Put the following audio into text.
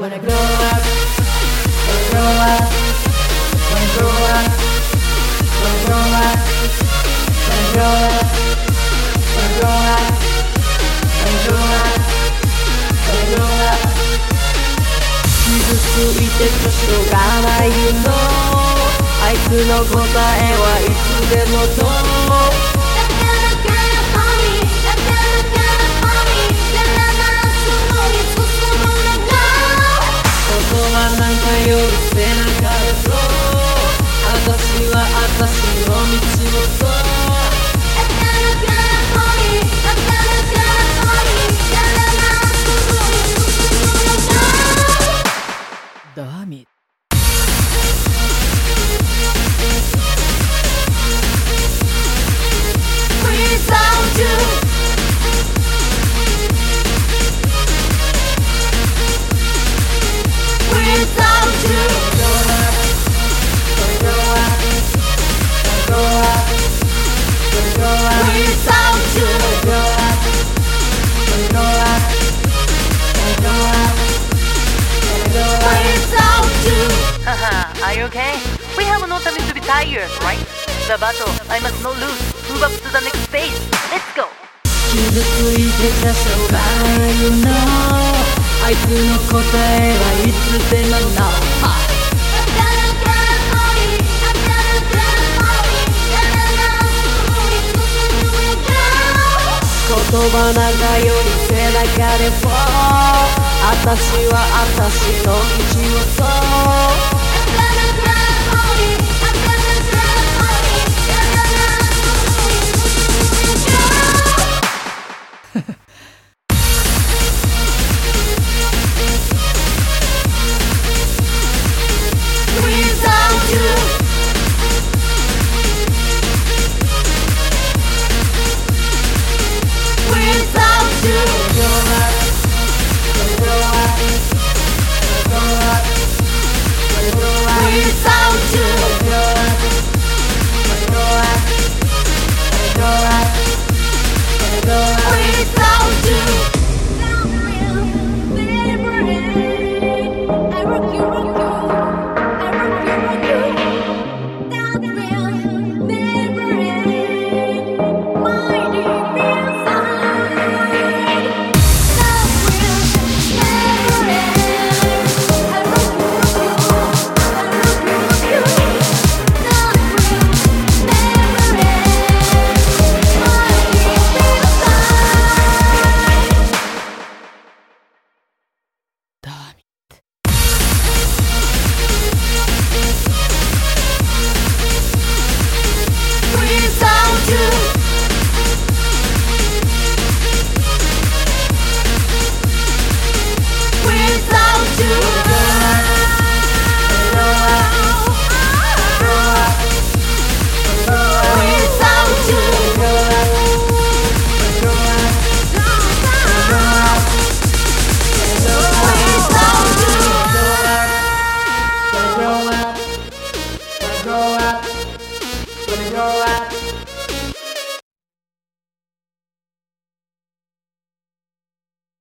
When I grow up, when I grow up, when I grow up, when I grow up, when I grow up, when I grow up, when I grow up, when I grow up. 傷ついてちょしょうがないのあいつの答えはいつでも okay? We have no time to be tired, right? The battle, I must not lose. Move up to the next phase. Let's go! 傷ついてちゃしょうがないのあいつの答えはいつでも No 言葉なんかより背中で Fall 私は私の道をそう in your lap.